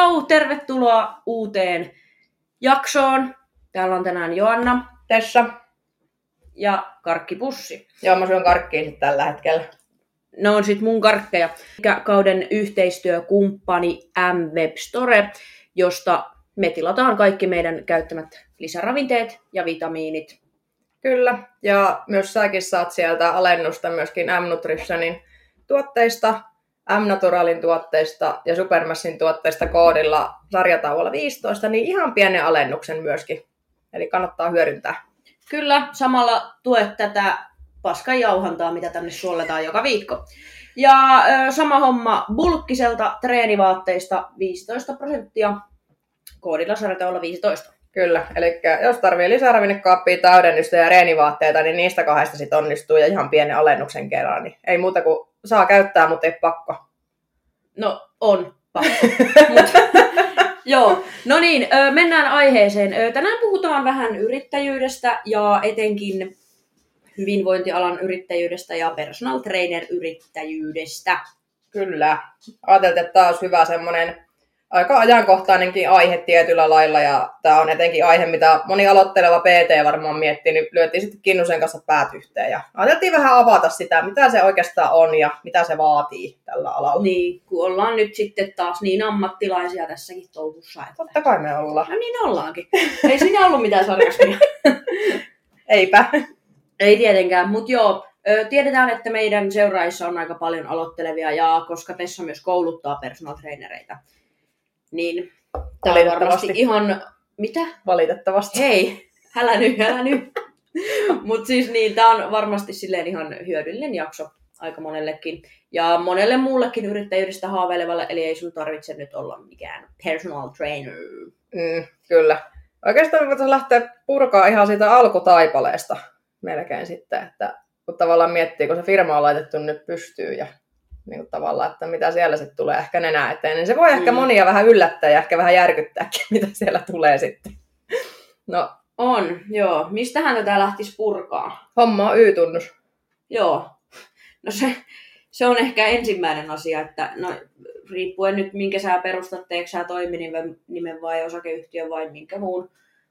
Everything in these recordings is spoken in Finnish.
Hello, tervetuloa uuteen jaksoon. Täällä on tänään Joanna Tessa. ja karkkipussi. Joo, mä syön karkkiin sit tällä hetkellä. Ne on sit mun karkkeja. Kauden yhteistyökumppani M-Web Store, josta me tilataan kaikki meidän käyttämät lisäravinteet ja vitamiinit. Kyllä. Ja myös säkin saat sieltä alennusta myöskin M-Nutritionin tuotteista, M-Naturalin tuotteista ja Supermassin tuotteista koodilla sarjatauolla 15, niin ihan pienen alennuksen myöskin. Eli kannattaa hyödyntää. Kyllä, samalla tuet tätä paskan jauhantaa, mitä tänne suolletaan joka viikko. Ja ö, sama homma bulkkiselta treenivaatteista 15 prosenttia, koodilla sarjataululla 15. Kyllä, eli jos tarvii lisää ravinnekaappia, täydennystä ja reenivaatteita, niin niistä kahdesta sit onnistuu ja ihan pienen alennuksen kerran. Niin ei muuta kuin saa käyttää, mutta ei pakko. No, on pakko. Mut, joo, no niin, mennään aiheeseen. Tänään puhutaan vähän yrittäjyydestä ja etenkin hyvinvointialan yrittäjyydestä ja personal trainer yrittäjyydestä. Kyllä. Ajateltiin, että tämä olisi hyvä semmoinen aika ajankohtainenkin aihe tietyllä lailla, ja tämä on etenkin aihe, mitä moni aloitteleva PT varmaan miettii, niin lyötiin sitten Kinnusen kanssa päät yhteen, ja ajateltiin vähän avata sitä, mitä se oikeastaan on ja mitä se vaatii tällä alalla. Niin, kun ollaan nyt sitten taas niin ammattilaisia tässäkin touhussa. Että... Totta kai me ollaan. No niin ollaankin. Ei siinä ollut mitään sarkasmia. Eipä. Ei tietenkään, mutta joo, tiedetään, että meidän seuraissa on aika paljon aloittelevia ja koska Tessa myös kouluttaa personal trainereita, niin tämä on Valitettavasti. varmasti ihan... Mitä? Valitettavasti. Hei, älä nyt, älä nyt. Mutta siis niin, tämä on varmasti silleen ihan hyödyllinen jakso aika monellekin. Ja monelle muullekin yrittäjyydestä haaveilevalle, eli ei sun tarvitse nyt olla mikään personal trainer. Mm, kyllä. Oikeastaan voitaisiin lähteä purkaa ihan siitä alkutaipaleesta melkein sitten, että kun tavallaan miettii, kun se firma on laitettu nyt pystyyn ja niin kuin tavallaan, että mitä siellä sitten tulee ehkä nenää eteen, niin se voi ehkä Mm. monia vähän yllättää ja ehkä vähän järkyttääkin, mitä siellä tulee sitten. No, On, joo. Mistähän tätä lähtisi purkaa? homma on Y-tunnus. Joo. No se, se on ehkä ensimmäinen asia, että no, riippuen nyt minkä sä perustat, teekö sä toiminimen vai osakeyhtiön vai minkä muun.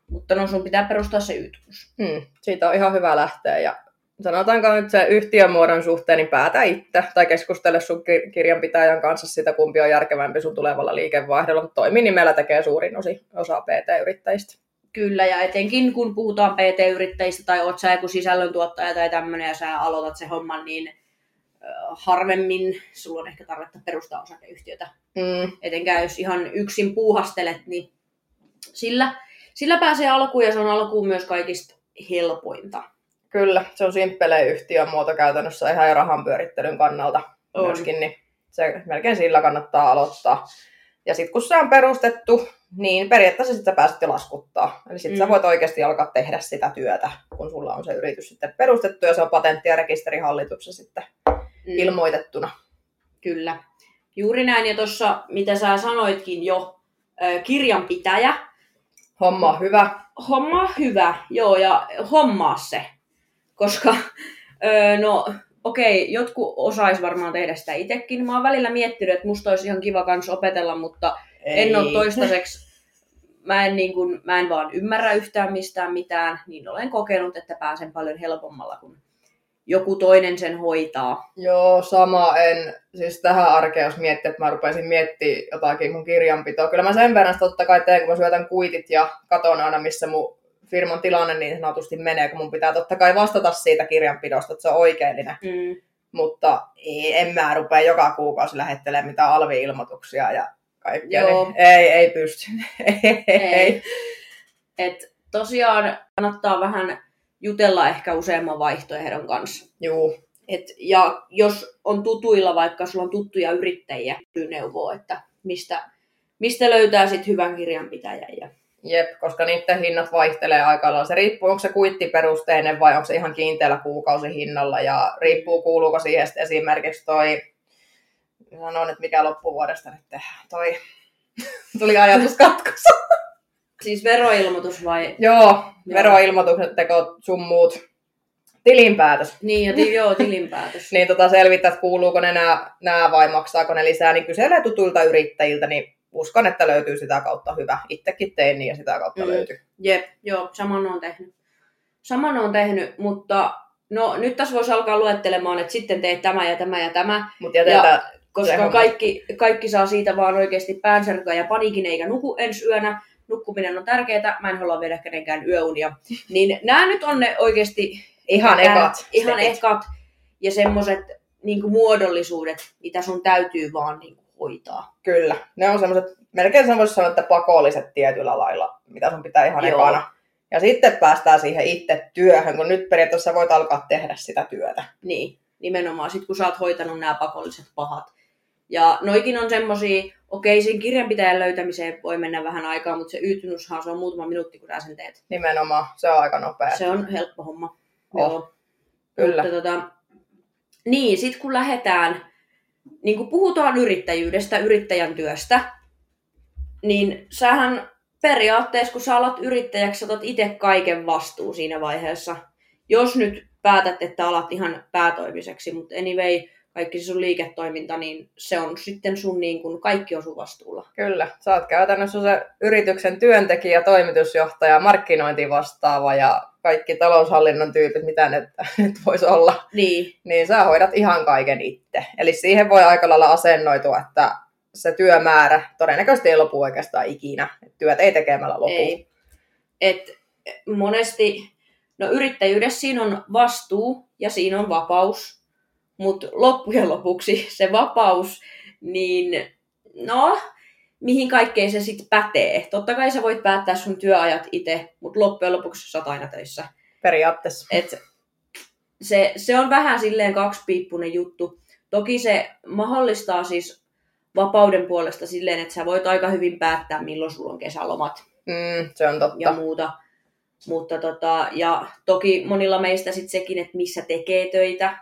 Mutta no sun pitää perustaa se ytumus. Hmm, siitä on ihan hyvä lähteä ja sanotaanko nyt se yhtiömuodon suhteen, niin päätä itse tai keskustele sun ki- kirjanpitäjän kanssa sitä, kumpi on järkevämpi sun tulevalla liikevaihdolla. Mutta toiminimellä tekee suurin osa PT-yrittäjistä. Kyllä, ja etenkin kun puhutaan PT-yrittäjistä tai oot sä joku sisällöntuottaja tai tämmöinen ja sä aloitat se homman, niin harvemmin sulla on ehkä tarvetta perustaa osakeyhtiötä. Mm, Etenkään jos ihan yksin puuhastelet, niin sillä, sillä pääsee alkuun ja se on alkuun myös kaikista helpointa. Kyllä, se on simppelein yhtiömuoto käytännössä ihan jo rahan pyörittelyn kannalta On. myöskin, niin se melkein sillä kannattaa aloittaa. Ja sitten kun se on perustettu, niin periaatteessa sit sä pääset jo laskuttaa. Eli sitten mm. Sä voit oikeasti alkaa tehdä sitä työtä, kun sulla on se yritys sitten perustettu ja se on patentti- ja rekisterihallituksessa sitten Mm. ilmoitettuna. Kyllä. Juuri näin, ja tuossa, mitä sä sanoitkin jo, kirjanpitäjä, Homma hyvä. homma hyvä, joo, ja hommaa se. Koska, öö, no okei, jotkut osais varmaan tehdä sitä itsekin. Mä oon välillä miettinyt, että musta olisi ihan kiva kans opetella, mutta en ole toistaiseksi, mä en, niin kun, mä en vaan ymmärrä yhtään mistään mitään, niin olen kokenut, että pääsen paljon helpommalla, kun joku toinen sen hoitaa. Joo, sama en. Siis tähän arkeen, jos miettii, että mä rupesin miettimään jotakin mun kirjanpitoa. Kyllä mä sen verran totta kai teen, kun mä syötän kuitit ja katon aina, missä mun firman tilanne niin sanotusti menee, kun mun pitää totta kai vastata siitä kirjanpidosta, että se on oikeellinen. Mm. Mutta en mä rupea joka kuukausi lähettelemään mitään alvi-ilmoituksia ja kaikkea. Joo. Niin ei, ei pysty. ei, ei. Et tosiaan kannattaa vähän jutella ehkä useamman vaihtoehdon kanssa. Juu, Et, ja jos on tutuilla, vaikka sulla on tuttuja yrittäjiä, neuvoa, että mistä, mistä löytää sit hyvän kirjanpitäjän. Ja, Jep, koska niiden hinnat vaihtelee aika lailla. Se riippuu, onko se kuittiperusteinen vai onko se ihan kiinteällä kuukausihinnalla ja riippuu, kuuluuko siihen sitten esimerkiksi toi, sanon, että mikä loppuvuodesta nyt tehdään, toi, tuli ajatuskatkos. siis veroilmoitus vai? joo, veroilmoitukset, teko, sun muut, tilinpäätös. Niin, ja ti- joo, tilinpäätös. Niin tota selvittää, että kuuluuko ne nämä vai maksaako ne lisää, niin kyselee tutuilta yrittäjiltä, niin uskon, että löytyy sitä kautta hyvä. Itsekin tein niin ja sitä kautta Mm. löytyy. Jep, joo, saman on tehnyt. Saman on tehnyt, mutta no nyt tässä voisi alkaa luettelemaan, että sitten teet tämä ja tämä ja tämä, Mutta jätetään, koska homma. kaikki, kaikki saa siitä vaan oikeasti päänsärkyä ja paniikin eikä nuku ensi yönä. Nukkuminen on tärkeää, mä en halua viedä kenenkään yöunia. Niin nämä nyt on ne oikeasti ihan Tää- ekat. ihan ekat ja semmoiset niin muodollisuudet, mitä sun täytyy vaan niin hoitaa. Kyllä. Ne on semmoiset, melkein sen voisi sanoa, että pakolliset tietyllä lailla, mitä sun pitää ihan Joo. ekana. Ja sitten päästään siihen itse työhön, kun nyt periaatteessa voit alkaa tehdä sitä työtä. Niin, nimenomaan sit kun sä oot hoitanut nämä pakolliset pahat. Ja noikin on semmosia, okei sen kirjanpitäjän löytämiseen voi mennä vähän aikaa, mutta se yytynyshan se on muutama minuutti, kun sä sen teet. Nimenomaan, se on aika nopea. Se on helppo homma. Oh, Joo. kyllä. Mutta tota, niin, sit kun lähdetään, niin kun puhutaan yrittäjyydestä, yrittäjän työstä, niin sähän periaatteessa, kun sä alat yrittäjäksi, otat itse kaiken vastuu siinä vaiheessa. Jos nyt päätät, että alat ihan päätoimiseksi, mutta anyway, kaikki se sun liiketoiminta, niin se on sitten sun niin kun kaikki on sun vastuulla. Kyllä. Sä oot käytännössä se yrityksen työntekijä, toimitusjohtaja, markkinointivastaava ja kaikki taloushallinnon tyypit, mitä ne nyt voisi olla. Niin, niin sä hoidat ihan kaiken itse. Eli siihen voi aika lailla asennoitua, että se työmäärä todennäköisesti ei lopu oikeastaan ikinä. Työt ei tekemällä lopu. Ei. Et monesti, no yrittäjyydessä siinä on vastuu ja siinä on vapaus, mutta loppujen lopuksi se vapaus, niin no, mihin kaikkeen se sitten pätee. Totta kai sä voit päättää sun työajat itse, mutta loppujen lopuksi sä oot aina töissä. Periaatteessa. Et se, se on vähän silleen kaksipiippunen juttu. Toki se mahdollistaa siis vapauden puolesta silleen, että sä voit aika hyvin päättää, milloin sulla on kesälomat Mm, se on totta. ja muuta. Mutta tota, ja toki monilla meistä sitten sekin, että missä tekee töitä,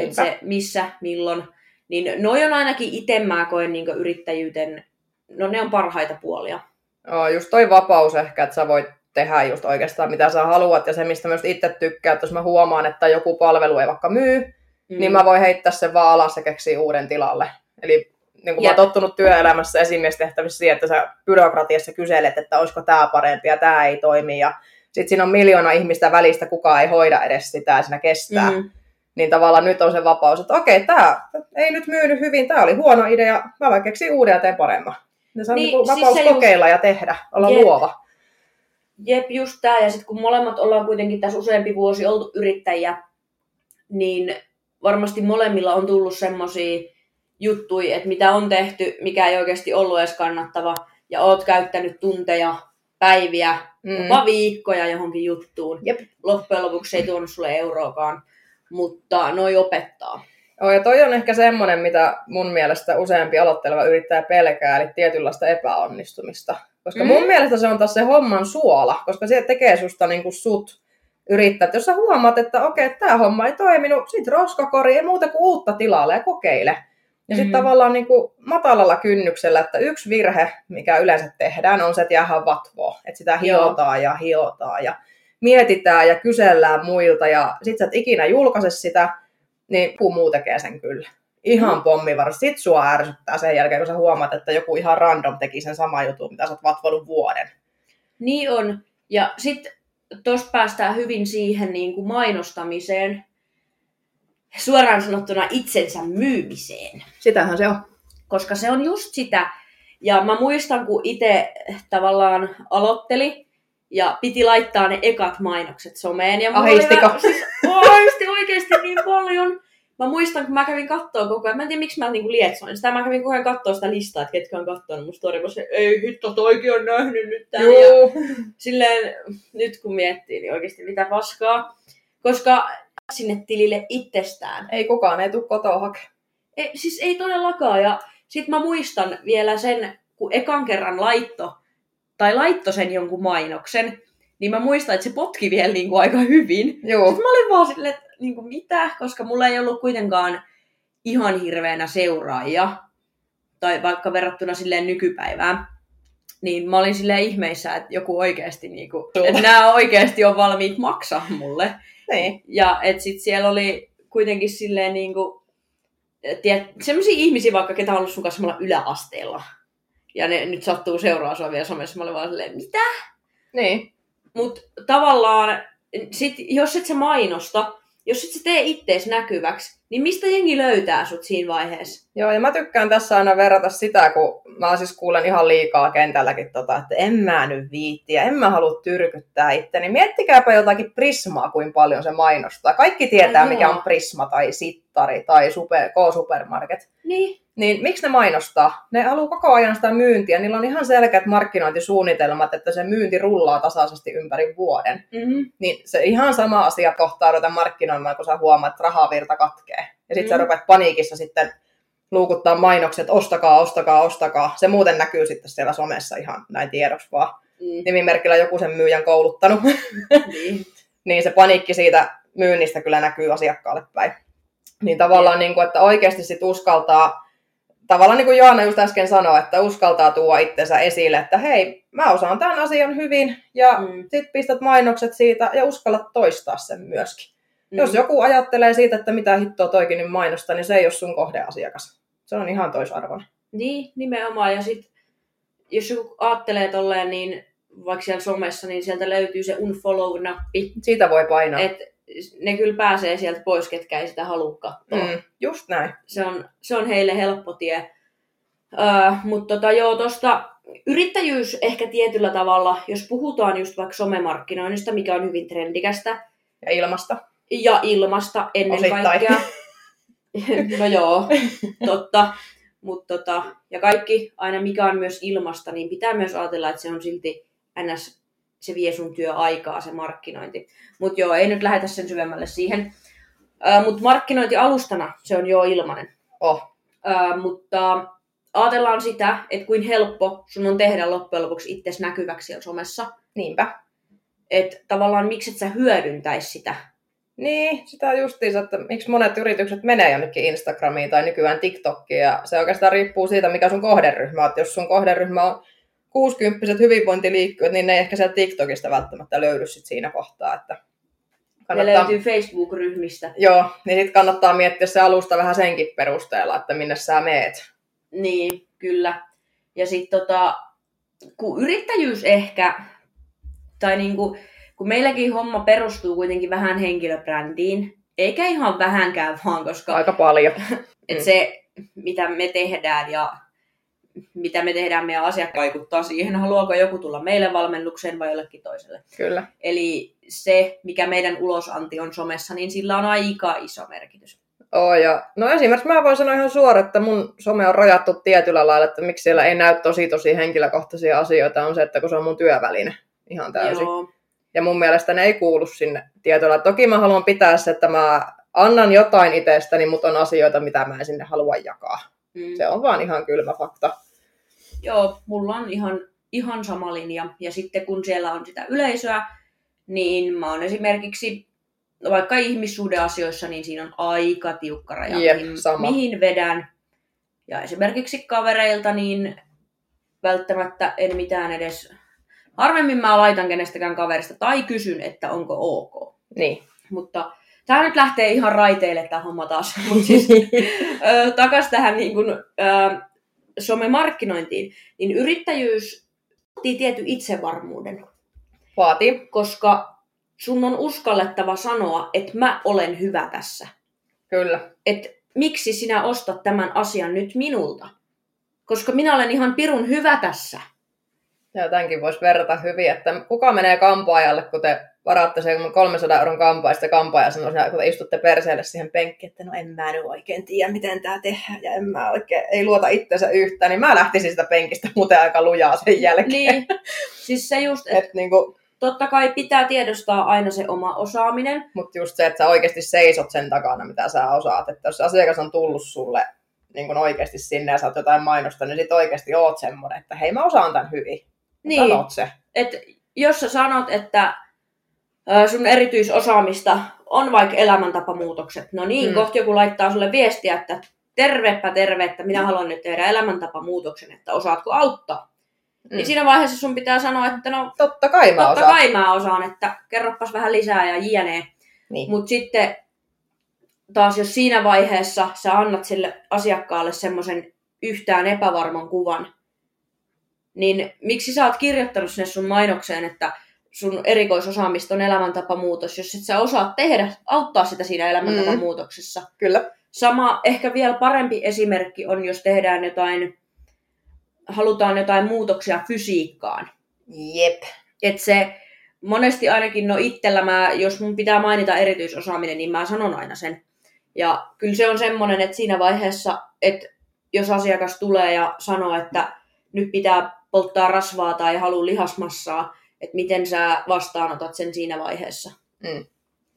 että Niinpä. se missä, milloin. Niin noi on ainakin itse mä koen niin yrittäjyyden, no ne on parhaita puolia. Joo, just toi vapaus ehkä, että sä voit tehdä just oikeastaan mitä sä haluat. Ja se, mistä myös itse tykkää, että jos mä huomaan, että joku palvelu ei vaikka myy, mm. niin mä voin heittää sen vaan alas ja keksiä uuden tilalle. Eli niin kuin mä oon tottunut työelämässä esimiestehtävissä siihen, että sä byrokratiassa kyselet, että olisiko tämä parempi ja tämä ei toimi. Ja sitten siinä on miljoona ihmistä välistä, kukaan ei hoida edes sitä ja siinä kestää. Mm. Mm. Niin tavallaan nyt on se vapaus, että okei, tämä ei nyt myynyt hyvin, tämä oli huono idea, mä vaan keksin uuden ja teen paremman. Ja se on Niin, niin, siis vapaus just- kokeilla ja tehdä, olla Jep. luova. Jep, just tää. Ja sitten kun molemmat ollaan kuitenkin tässä useampi vuosi oltu yrittäjiä, niin varmasti molemmilla on tullut semmosia juttuja, että mitä on tehty, mikä ei oikeasti ollut edes kannattava, ja oot käyttänyt tunteja, päiviä, Mm. jopa viikkoja johonkin juttuun. Jep. Loppujen lopuksi ei tuonut sulle euroakaan, mutta noi opettaa. Joo, ja toi on ehkä semmoinen, mitä mun mielestä useampi aloitteleva yrittäjä pelkää, eli tietynlaista epäonnistumista. Koska Mm. mun mielestä se on taas se homman suola, koska se tekee susta niin kuin sut yrittää. Jos sä huomaat, että okei, tämä homma ei toiminut, sit roskakori, ei muuta kuin uutta tilalle ja kokeile. Ja sitten Mhm. tavallaan niin kuin matalalla kynnyksellä, että yksi virhe, mikä yleensä tehdään, on se, että jäähän vatvoa. Että sitä hiotaan ja hiotaan ja mietitään ja kysellään muilta ja sit sä et ikinä julkaise sitä, niin joku muu tekee sen kyllä. Ihan Mm. pommivarma. Sit sua ärsyttää sen jälkeen, kun sä huomaat, että joku ihan random teki sen sama jutun, mitä sä oot vatvonut vuoden. Niin on. Ja sitten tuossa päästään hyvin siihen niin kuin mainostamiseen, suoraan sanottuna itsensä myymiseen. Sitähän se on. koska se on just sitä. Ja mä muistan, kun itse tavallaan aloitteli ja piti laittaa ne ekat mainokset someen. Ja Ahistiko? vähän- Siis, ahisti oikeasti niin paljon. Mä muistan, kun mä kävin kattoo koko ajan, mä en tiedä miksi mä niinku lietsoin sitä, mä kävin koko ajan kattoo sitä listaa, että ketkä on kattonut musta story, se, ei hitto, toikin on nähnyt nyt. Ja Joo. silleen, nyt kun miettii, niin oikeasti mitä paskaa. Koska sinne tilille itsestään. Ei kukaan ei tule kotoa hakemaan. Ei, siis ei todellakaan. Ja sit mä muistan vielä sen, kun ekan kerran laitto, tai laitto sen jonkun mainoksen, niin mä muistan, että se potki vielä niin kuin aika hyvin. Joo. Sitten mä olin vaan silleen, että niin kuin mitä, koska mulla ei ollut kuitenkaan ihan hirveänä seuraajia, tai vaikka verrattuna silleen nykypäivään. Niin mä olin silleen ihmeissä, että joku oikeasti, niin kuin, että nämä oikeasti on valmiit maksaa mulle. Niin. Ja et sit siellä oli kuitenkin silleen niinku, tiedät, sellaisia ihmisiä vaikka, ketä on ollut sun kanssa yläasteella. Ja ne nyt sattuu seuraa sua vielä somessa. Mä olin vaan silleen, mitä? Niin. Mutta tavallaan, sit, jos et sä mainosta, jos et sä tee ittees näkyväksi, niin mistä jengi löytää sut siinä vaiheessa? Joo, ja mä tykkään tässä aina verrata sitä, kun mä siis kuulen ihan liikaa kentälläkin, tota, että en mä nyt viittiä, en mä halua tyrkyttää itteni. Miettikääpä jotakin Prismaa, kuin paljon se mainostaa. Kaikki tietää, Ai mikä joo. on Prisma tai Sittari tai super, K-Supermarket. Niin. Niin miksi ne mainostaa? Ne haluaa koko ajan sitä myyntiä. Niillä on ihan selkeät markkinointisuunnitelmat, että se myynti rullaa tasaisesti ympäri vuoden. Mm-hmm. Niin se ihan sama asia kohtaa ruveta markkinoimaan, kun sä huomaat, että rahavirta katkee. Ja sitten mm. Mm. sä rupeat paniikissa sitten luukuttaa mainokset, ostakaa, ostakaa, ostakaa. Se muuten näkyy sitten siellä somessa ihan näin tiedoksi vaan. Mm. Nimimerkillä joku sen myyjän kouluttanut. niin. niin se paniikki siitä myynnistä kyllä näkyy asiakkaalle päin. Niin tavallaan, niin kuin, että oikeasti sit uskaltaa, tavallaan niin kuin Joana just äsken sanoi, että uskaltaa tuoda itsensä esille, että hei, mä osaan tämän asian hyvin, ja Mm. mm. sit pistät mainokset siitä ja uskallat toistaa sen myöskin. Mm. Jos joku ajattelee siitä, että mitä hittoa toikin nyt mainosta, niin se ei ole sun kohdeasiakas. Se on ihan toisarvoinen. Niin, nimenomaan. Ja sit, jos joku ajattelee tolleen, niin vaikka siellä somessa, niin sieltä löytyy se unfollow-nappi. Siitä voi painaa. Että ne kyllä pääsee sieltä pois, ketkä ei sitä halua katsoa. Mm, just näin. Se, on, se on heille helppo tie. Öö, Mutta tota, joo, tosta yrittäjyys ehkä tietyllä tavalla, jos puhutaan just vaikka somemarkkinoinnista, mikä on hyvin trendikästä, Ja ilmasta. Ja ilmasta ennen Osittain. kaikkea. no joo, totta. Mutta tota, ja kaikki, aina mikä on myös ilmasta, niin pitää myös ajatella, että se on silti ns. se vie sun työaikaa, se markkinointi. Mutta joo, ei nyt lähetä sen syvemmälle siihen. Mutta markkinointialustana se on jo ilmanen. Oh. Ö, mutta ajatellaan sitä, että kuin helppo sun on tehdä loppujen lopuksi itsesi näkyväksi siellä somessa. Niinpä. Että tavallaan miksi et sä hyödyntäisi sitä. Niin, sitä justiinsa, että miksi monet yritykset menee jonnekin Instagramiin tai nykyään TikTokiin, ja se oikeastaan riippuu siitä, mikä sun kohderyhmä on. Että jos sun kohderyhmä on 60 hyvinvointiliikkeet, niin ne ei ehkä sieltä TikTokista välttämättä löydy sit siinä kohtaa. Että Ne löytyy Facebook-ryhmistä. Joo, niin sitten kannattaa miettiä se alusta vähän senkin perusteella, että minne sä meet. Niin, kyllä. Ja sitten tota, kun yrittäjyys ehkä, tai niinku, kun meilläkin homma perustuu kuitenkin vähän henkilöbrändiin, eikä ihan vähänkään vaan, koska Aika paljon. et Mm. se, mitä me tehdään ja mitä me tehdään meidän asiakkaille, vaikuttaa siihen, haluaako joku tulla meille valmennukseen vai jollekin toiselle. Kyllä. Eli se, mikä meidän ulosanti on somessa, niin sillä on aika iso merkitys. Oo, ja, no esimerkiksi mä voin sanoa ihan suoraan, että mun some on rajattu tietyllä lailla, että miksi siellä ei näy tosi tosi henkilökohtaisia asioita, on se, että kun se on mun työväline ihan täysin. Joo, Ja mun mielestä ne ei kuulu sinne tietyllä. Toki mä haluan pitää se, että mä annan jotain itsestäni, mutta on asioita, mitä mä en sinne halua jakaa. mm. Se on vaan ihan kylmä fakta. Joo, mulla on ihan, ihan sama linja. Ja sitten kun siellä on sitä yleisöä, niin mä oon esimerkiksi vaikka ihmissuhdeasioissa, niin siinä on aika tiukka raja, Jep, mihin, sama. mihin vedän. Ja esimerkiksi kavereilta, niin välttämättä en mitään edes... Harvemmin mä laitan kenestäkään kaverista tai kysyn, että onko ok. Niin. Mutta tämä nyt lähtee ihan raiteille tämä homma taas. Mutta siis ö, takas tähän niin kun, ö, somemarkkinointiin, niin yrittäjyys vaatii tietyn itsevarmuuden, Vaatii. koska sun on uskallettava sanoa, että mä olen hyvä tässä. Kyllä. Että miksi sinä ostat tämän asian nyt minulta? Koska minä olen ihan pirun hyvä tässä. Ja tämänkin voisi verrata hyvin, että kuka menee kampaajalle, kun te varaatte sen 300 euron kampaa, ja kampaaja sanoo, kun te istutte perseelle siihen penkkiin, että no en mä nyt oikein tiedä, miten tämä tehdään, ja en mä oikein, ei luota itsensä yhtään, niin mä lähtisin sitä penkistä muuten aika lujaa sen jälkeen. Niin, siis se just, että Et niinku, totta kai pitää tiedostaa aina se oma osaaminen. Mutta just se, että sä oikeasti seisot sen takana, mitä sä osaat. Että jos asiakas on tullut sulle niin kun oikeasti sinne ja sä oot jotain mainosta, niin sit oikeasti oot semmoinen, että hei mä osaan tämän hyvin. Niin. Sanot se. että jos sä sanot, että sun erityisosaamista on vaikka elämäntapamuutokset, no niin, Mm. mm. kohta joku laittaa sulle viestiä, että tervepä terve, että minä haluan nyt tehdä elämäntapamuutoksen, että osaatko auttaa. Mm. Mm. Niin siinä vaiheessa sun pitää sanoa, että no Totta kai mä totta osaan. kai mä osaan, että kerropas vähän lisää ja jne. Niin. Mutta sitten taas jos siinä vaiheessa sä annat sille asiakkaalle semmoisen yhtään epävarman kuvan, niin miksi sä oot kirjoittanut sinne sun mainokseen, että sun erikoisosaamista on elämäntapamuutos, jos et sä osaa tehdä, auttaa sitä siinä elämäntapamuutoksessa. Mm. Kyllä. Sama, ehkä vielä parempi esimerkki on, jos tehdään jotain, halutaan jotain muutoksia fysiikkaan. Jep. Et se monesti ainakin, no itsellä mä, jos mun pitää mainita erityisosaaminen, niin mä sanon aina sen. Ja kyllä se on semmoinen, että siinä vaiheessa, että jos asiakas tulee ja sanoo, että nyt pitää polttaa rasvaa tai haluaa lihasmassaa, että miten sä vastaanotat sen siinä vaiheessa. Mm.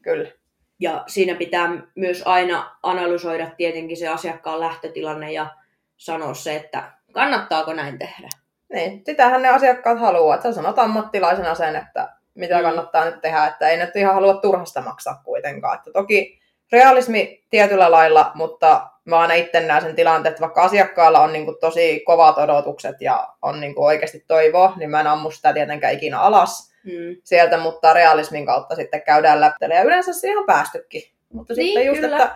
Kyllä. Ja siinä pitää myös aina analysoida tietenkin se asiakkaan lähtötilanne ja sanoa se, että kannattaako näin tehdä. Niin, sitähän ne asiakkaat haluaa. Sä sanot ammattilaisena sen, että mitä mm. kannattaa nyt tehdä, että ei nyt ihan halua turhasta maksaa kuitenkaan. Että toki realismi tietyllä lailla, mutta mä aina itse näen sen tilanteen, että vaikka asiakkaalla on niin kuin tosi kovat odotukset ja on niin kuin oikeasti toivoa, niin mä en ammu sitä tietenkään ikinä alas mm. sieltä, mutta realismin kautta sitten käydään läpi. Ja yleensä siihen on päästykin. Mutta niin, sitten just, kyllä. että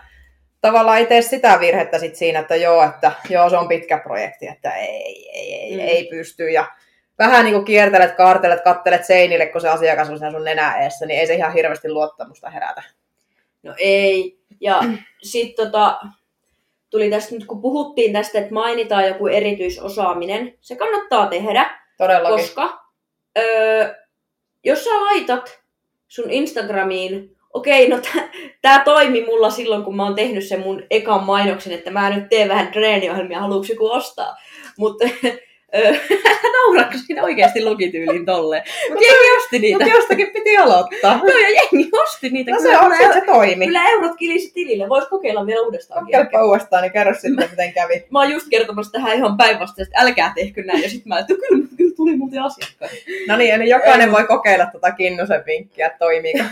tavallaan ei tee sitä virhettä sit siinä, että joo, että joo, se on pitkä projekti, että ei, ei, ei, mm. ei pysty. Ja vähän niin kuin kiertelet, kaartelet, kattelet seinille, kun se asiakas on siinä sun nenä eessä, niin ei se ihan hirveästi luottamusta herätä. No ei. Ja sitten tota, tuli tästä nyt, kun puhuttiin tästä, että mainitaan joku erityisosaaminen, se kannattaa tehdä. Todellakin. Koska öö, jos sä laitat sun Instagramiin, okei, no tämä toimi mulla silloin, kun mä oon tehnyt sen mun ekan mainoksen, että mä nyt teen vähän treeniohjelmia, haluatko joku ostaa. Mutta Nauratko siinä oikeasti logityyliin tolleen? Mutta jengi osti niitä. Mutta jostakin piti aloittaa. Joo, ja jengi osti niitä. No se on, kyllä, se toimi. Kyllä eurot kilisi tilille. Vois kokeilla vielä uudestaan. Kokeilepa uudestaan, niin kerro sitten, miten kävi. Mä oon just kertomassa tähän ihan päinvastaisesti, että älkää tehkö näin. Ja sitten mä, että kyllä, kyllä tuli muuten asiakkaita. No niin, eli jokainen voi kokeilla tota Kinnusen vinkkiä, että toimiiko.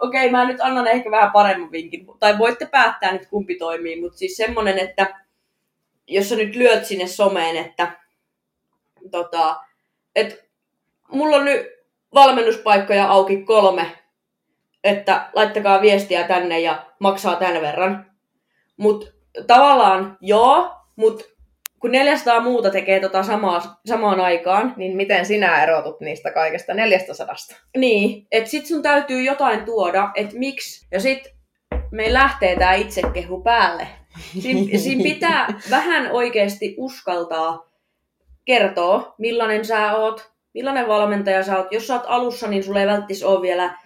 Okei, okay, mä nyt annan ehkä vähän paremman vinkin. Tai voitte päättää nyt kumpi toimii, mutta siis semmonen, että jos sä nyt lyöt sinne someen, että tota, et mulla on nyt valmennuspaikkoja auki kolme, että laittakaa viestiä tänne ja maksaa tämän verran. Mutta tavallaan joo, mutta kun 400 muuta tekee tota samaa, samaan aikaan. Niin miten sinä erotut niistä kaikesta 400? Niin, että sit sun täytyy jotain tuoda, että miksi. Ja sit me lähtee tää itsekehu päälle. Siin, siinä pitää vähän oikeasti uskaltaa kertoo, millainen sä oot, millainen valmentaja sä oot. Jos sä oot alussa, niin sulle ei välttis ole vielä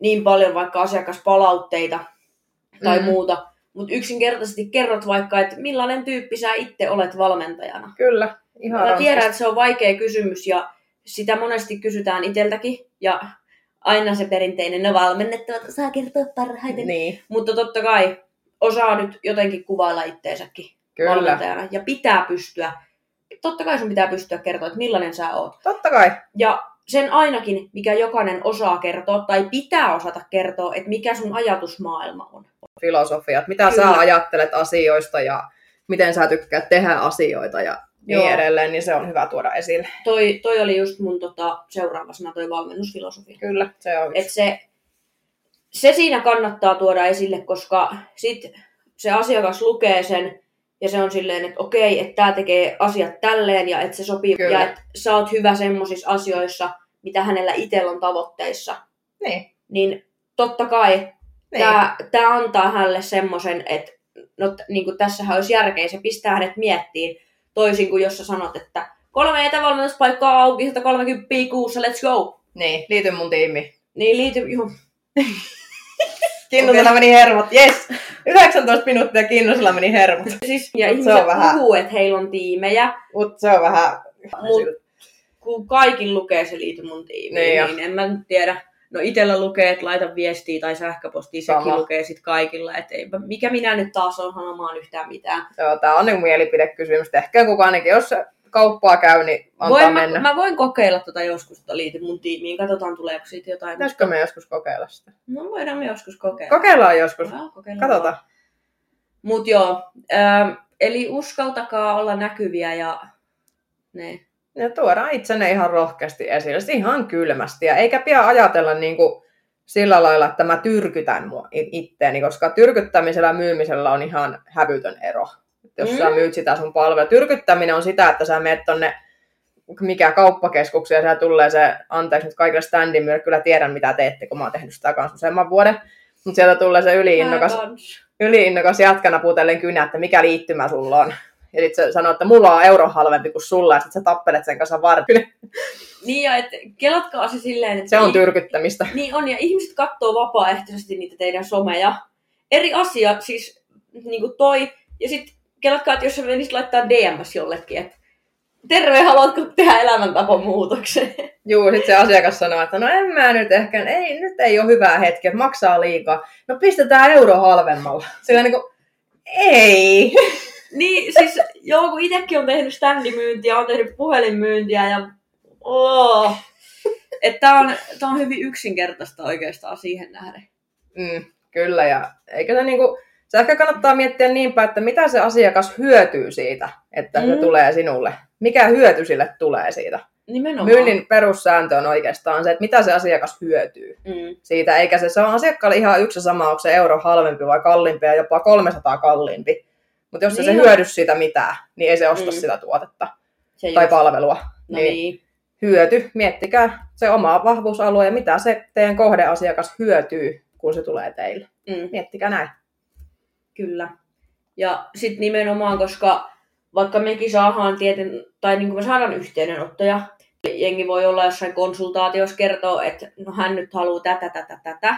niin paljon vaikka asiakaspalautteita tai mm. muuta. Mutta yksinkertaisesti kerrot vaikka, että millainen tyyppi sä itse olet valmentajana. Kyllä, ihan Mä tiedän, että se on vaikea kysymys ja sitä monesti kysytään itseltäkin. Ja aina se perinteinen, no valmennettavat osaa kertoa parhaiten. Niin. Mutta totta kai osaa nyt jotenkin kuvailla itteensäkin Kyllä. valmentajana. Ja pitää pystyä totta kai sun pitää pystyä kertoa, että millainen sä oot. Totta kai. Ja sen ainakin, mikä jokainen osaa kertoa tai pitää osata kertoa, että mikä sun ajatusmaailma on. Filosofiat, mitä Kyllä. sä ajattelet asioista ja miten sä tykkäät tehdä asioita ja niin Joo. edelleen, niin se on hyvä tuoda esille. Toi, toi oli just mun tota, seuraava sana, toi valmennusfilosofia. Kyllä, se on. Et se, se siinä kannattaa tuoda esille, koska sit se asiakas lukee sen ja se on silleen, että okei, että tämä tekee asiat tälleen ja että se sopii Kyllä. ja että sä oot hyvä semmoisissa asioissa, mitä hänellä itsellä on tavoitteissa. Niin. Niin totta kai niin. tämä, tämä antaa hänelle semmoisen, että no, niin kuin tässähän olisi järkeä, se pistää hänet miettiin toisin kuin jos sä sanot, että kolme etävalmennuspaikkaa auki, 130 kuussa, let's go. Niin, liity mun tiimiin. Niin, liity, joo. Kinnusella meni hermot, yes! 19 minuuttia Kinnusella meni hermot. Siis, ja ihmiset se on vähän... puhuu, että heillä on tiimejä. Mutta se on vähän... Mut, kun kaikki lukee se liity mun tiimiin, niin, niin en mä nyt tiedä. No itellä lukee, että laita viestiä tai sähköpostia, sekin Sama. lukee sitten kaikilla. Et ei, mikä minä nyt taas on sanomaan yhtään mitään. Joo, tää on niin mielipidekysymys. Ehkä kukaan ainakin, jos kauppaa käy, niin antaa voin mennä. Mä, mä, voin kokeilla tota joskus, tota liity mun tiimiin. Katsotaan, tuleeko siitä jotain. Pitäisikö me joskus kokeilla sitä? No voidaan me joskus kokeilla. Kokeillaan joskus. No, kokeillaan Katsotaan. Mut joo, ähm, eli uskaltakaa olla näkyviä ja ne. Ja tuodaan itsenne ihan rohkeasti esille, ihan kylmästi. Ja eikä pian ajatella niin kuin sillä lailla, että mä tyrkytän mua itteeni, koska tyrkyttämisellä ja myymisellä on ihan hävytön ero. Jos mm. sä myyt sitä sun palvelua. Tyrkyttäminen on sitä, että sä menet tonne mikä kauppakeskuksia, siellä tulee se, anteeksi nyt kaikille standin myötä, kyllä tiedän mitä teette, kun mä oon tehnyt sitä kanssa useamman vuoden. Mutta sieltä tulee se yliinnokas, yliinnokas jatkana puutellen kynä, että mikä liittymä sulla on. Ja sitten se sanoo, että mulla on euro halvempi kuin sulla, ja sitten sä tappelet sen kanssa vartin. Niin, ja et, kelatkaa se silleen, että... Se on tyrkyttämistä. Niin on, ja ihmiset katsoo vapaaehtoisesti niitä teidän someja. Eri asia, siis niin kuin toi, ja sitten kelatkaa, että jos sä menisit laittaa DMS jollekin, että terve, haluatko tehdä elämäntapon muutoksen? Juu, sitten se asiakas sanoo, että no en mä nyt ehkä, ei, nyt ei ole hyvää hetki, että maksaa liikaa. No pistetään euro halvemmalla. Sillä niin kuin, ei. Niin, siis joo, kun itsekin on tehnyt standimyyntiä, on tehnyt puhelinmyyntiä ja oh. Että on, tää on hyvin yksinkertaista oikeastaan siihen nähden. Mm, kyllä, ja eikä se niinku, se ehkä kannattaa miettiä niinpä, että mitä se asiakas hyötyy siitä, että mm. se tulee sinulle. Mikä hyöty sille tulee siitä? Nimenomaan. Myynnin perussääntö on oikeastaan se, että mitä se asiakas hyötyy Mm. siitä, eikä se, se on asiakkaalle ihan yksi sama, onko se euro halvempi vai kalliimpi ja jopa 300 kalliimpi. Mutta jos se Niin se on. hyödy siitä mitään, niin ei se osta Mm. sitä tuotetta Se tai just. palvelua. No niin niin. hyöty, miettikää se oma vahvuusalue ja mitä se teidän kohdeasiakas hyötyy, kun se tulee teille. Mm. Miettikää näin. Kyllä. Ja sitten nimenomaan, koska vaikka mekin saadaan tieten, tai niin kuin me saadaan yhteydenottoja, jengi voi olla jossain konsultaatiossa kertoa, että no hän nyt haluaa tätä, tätä, tätä,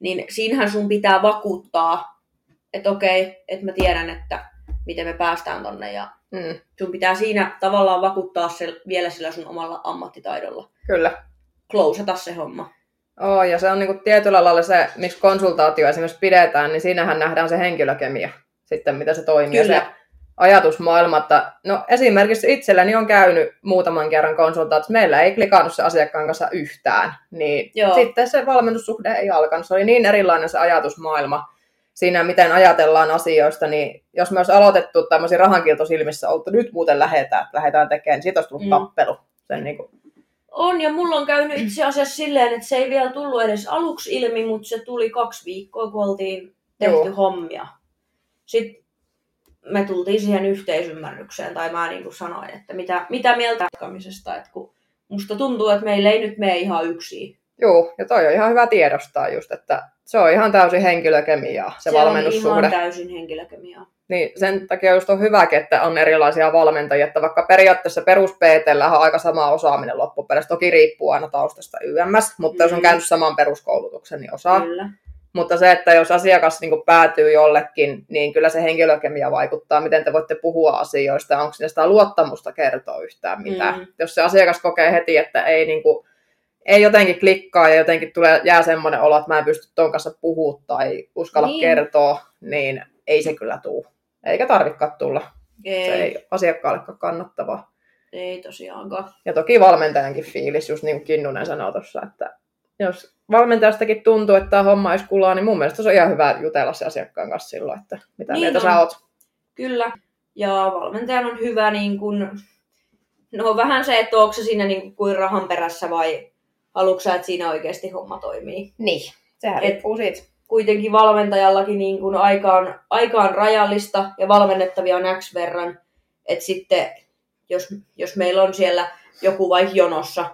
niin siinähän sun pitää vakuuttaa, että okei, että mä tiedän, että miten me päästään tonne ja Mm, sun pitää siinä tavallaan vakuuttaa se vielä sillä sun omalla ammattitaidolla. kyllä. Klousata se homma. Oh, ja se on niinku tietyllä lailla se, miksi konsultaatio esimerkiksi pidetään, niin siinähän nähdään se henkilökemia sitten, mitä se toimii. Kyllä. se ajatusmaailma, että no esimerkiksi itselläni on käynyt muutaman kerran konsultaatio, meillä ei klikannut se asiakkaan kanssa yhtään, niin Joo. sitten se valmennussuhde ei alkanut. Se oli niin erilainen se ajatusmaailma siinä, miten ajatellaan asioista, niin jos me olisi aloitettu tämmöisiä rahankiltosilmissä, oltu nyt muuten lähetään, että lähdetään tekemään, niin siitä olisi tullut Mm. tappelu. Sen niin kuin, On, ja mulla on käynyt itse asiassa silleen, että se ei vielä tullut edes aluksi ilmi, mutta se tuli kaksi viikkoa, kun oltiin tehty Joo. Hommia. Sitten me tultiin siihen yhteisymmärrykseen, tai mä niin kuin sanoin, että mitä, mitä mieltä jatkamisesta, että kun musta tuntuu, että meillä ei nyt mene ihan yksin. Joo, ja toi on ihan hyvä tiedostaa just, että se on ihan täysin henkilökemiaa, se, se on valmennussuhde. ihan täysin henkilökemiaa. Niin sen takia just on hyväkin, että on erilaisia valmentajia, että vaikka periaatteessa perus on aika sama osaaminen loppupeleissä, toki riippuu aina taustasta YMS, mutta jos on Mm. käynyt saman peruskoulutuksen, niin osaa. Kyllä. Mutta se, että jos asiakas niin päätyy jollekin, niin kyllä se henkilökemia vaikuttaa, miten te voitte puhua asioista, onko sinne sitä luottamusta kertoa yhtään mitään. Mm. Jos se asiakas kokee heti, että ei, niin kuin, ei jotenkin klikkaa ja jotenkin tulee, jää semmoinen olo, että mä en pysty ton kanssa puhua tai uskalla Niin. kertoa, niin ei se kyllä tuu. Eikä tarvikaan tulla. Ei, Se ei. asiakkaallekaan kannattavaa. ei tosiaankaan. Ja toki valmentajankin fiilis, just niin kuin Kinnunen sanoi tuossa, että jos valmentajastakin tuntuu, että tämä homma olisi kulaa, niin mun mielestä se on ihan hyvä jutella se asiakkaan kanssa silloin, että mitä Niin mieltä on. sä oot. Kyllä. Ja valmentajan on hyvä niin kun, no vähän se, että onko se siinä niin kuin, rahan perässä vai haluatko että siinä oikeasti homma toimii. Niin, sehän Et- riippuu siitä. Kuitenkin valmentajallakin niin kun aika, on, aika on rajallista ja valmennettavia on X verran. Että sitten jos, jos meillä on siellä joku vaikka jonossa,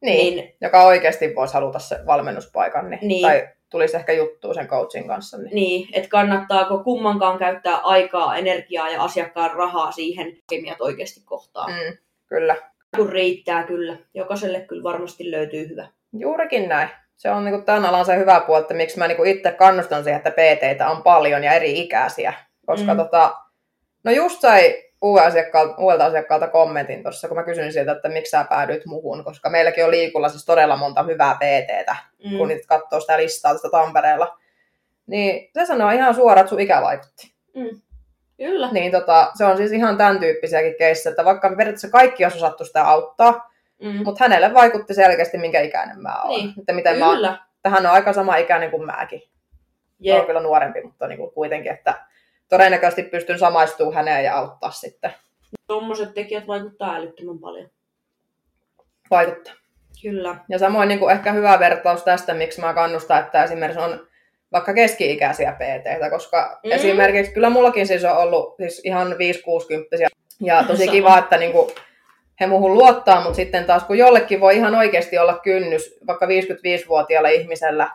Niin, niin, joka oikeasti voisi haluta se valmennuspaikan, niin, Niin. tai tulisi ehkä juttua sen coachin kanssa. Niin. niin että kannattaako kummankaan käyttää aikaa, energiaa ja asiakkaan rahaa siihen, kemiat oikeasti kohtaa. Mm, kyllä, Kun riittää kyllä. Jokaiselle kyllä varmasti löytyy hyvä. juurikin näin. Se on niin tämän alan se hyvä puoli, että miksi mä niin itse kannustan siihen, että PT-tä on paljon ja eri ikäisiä. Koska Mm. mm. tota, no just sai uuden asiakkaalta, uudelta asiakkaalta kommentin tuossa, kun mä kysyin sieltä, että miksi sä päädyit muhun, koska meilläkin on liikulla siis todella monta hyvää PT-tä, mm. kun niitä katsoo sitä listaa tästä Tampereella. Niin se sanoo ihan suoraan, että sun ikä vaikutti. Kyllä. Niin tota, se on siis ihan tämän tyyppisiäkin keissejä, että vaikka periaatteessa kaikki olisi osattu sitä auttaa, Mm. mutta hänelle vaikutti selkeästi, minkä ikäinen mä oon. Niin, Että miten mä, Kyllä. että hän on aika sama ikäinen kuin mäkin. On Jep. kyllä nuorempi, mutta niin kuin kuitenkin, että todennäköisesti pystyn samaistumaan häneen ja auttaa sitten. Tuommoiset tekijät vaikuttaa älyttömän paljon. Vaikuttaa. Kyllä. Ja samoin niin kuin ehkä hyvä vertaus tästä, miksi mä kannustan, että esimerkiksi on vaikka keski-ikäisiä pt koska Mm. esimerkiksi kyllä mullakin siis on ollut siis ihan 5-60 ja tosi kiva, että niin kuin, he muuhun luottaa, mutta sitten taas kun jollekin voi ihan oikeasti olla kynnys, vaikka 55-vuotiaalla ihmisellä,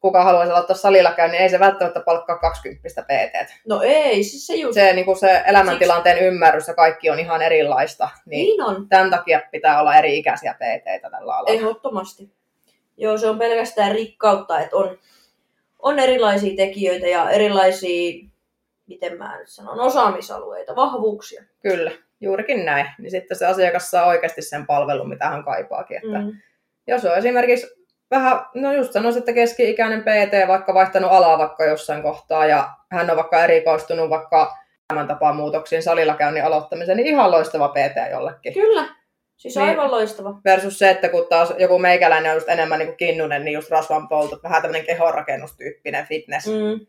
kuka haluaisi aloittaa salilla käyn, niin ei se välttämättä palkkaa 20 PT. No ei, siis se just... Se, niin kuin se elämäntilanteen ymmärrys ja kaikki on ihan erilaista. Niin, Niin on, Tämän takia pitää olla eri-ikäisiä PT tällä alalla. ehdottomasti. Joo, se on pelkästään rikkautta, että on, on erilaisia tekijöitä ja erilaisia, miten mä nyt sanon, osaamisalueita, vahvuuksia. Kyllä, juurikin näin. Niin sitten se asiakas saa oikeasti sen palvelun, mitä hän kaipaakin. Että Mm. Jos on esimerkiksi vähän, no just sanoisin, että keski-ikäinen PT, vaikka vaihtanut alaa vaikka jossain kohtaa, ja hän on vaikka erikoistunut vaikka muutoksiin salilla käynnin aloittamiseen, niin ihan loistava PT jollekin. Kyllä, siis Niin. aivan loistava. Versus se, että kun taas joku meikäläinen on just enemmän niin kuin kinnunen, niin just rasvan poltot, vähän tämmöinen kehonrakennustyyppinen fitness-valmennus, Mm.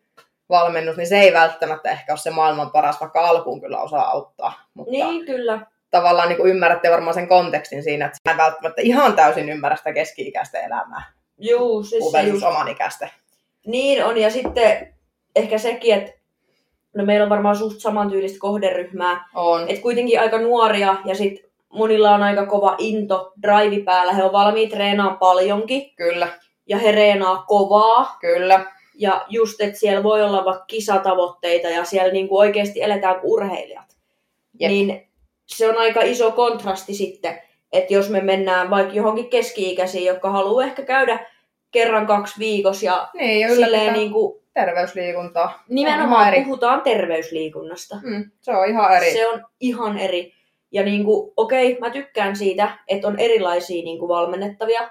Niin se ei välttämättä ehkä ole se maailman paras, vaikka alkuun kyllä osaa auttaa. Mutta Niin, kyllä. tavallaan niin kuin ymmärrätte varmaan sen kontekstin siinä, että en välttämättä ihan täysin ymmärrä sitä keski-ikäisten elämää, Juu, siis se just, oman ikäisten. niin on. Ja sitten ehkä sekin, että no meillä on varmaan suht samantyylistä kohderyhmää. On. Että kuitenkin aika nuoria ja sitten monilla on aika kova into, drive päällä. He on valmiit treenaamaan paljonkin Kyllä, ja he reenaa kovaa. kyllä. Ja just, että siellä voi olla vaikka kisatavoitteita ja siellä niinku oikeasti eletään kuin urheilijat. Jep. Niin se on aika iso kontrasti sitten, että jos me mennään vaikka johonkin keski-ikäisiin, jotka haluaa ehkä käydä kerran kaksi viikossa ja Niin, silleen ylläpitää niinku, terveysliikuntaa. Nimenomaan eri. puhutaan terveysliikunnasta. Mm, se on ihan eri. Se on ihan eri. Ja niinku, okei, mä tykkään siitä, että on erilaisia niinku valmennettavia,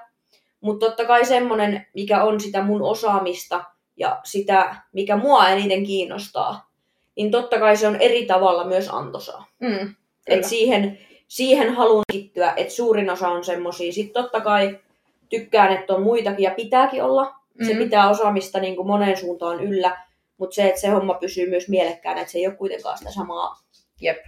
mutta totta kai semmonen, mikä on sitä mun osaamista ja sitä, mikä mua eniten kiinnostaa, niin totta kai se on eri tavalla myös antoisaa. Mm, Et siihen, siihen haluan kittyä, että suurin osa on semmosia. Sitten totta kai tykkään, että on muitakin ja pitääkin olla. Se Mm. pitää osaamista niin kuin moneen suuntaan yllä, mutta se, että se homma pysyy myös mielekkäänä, että se ei ole kuitenkaan sitä samaa. Jep.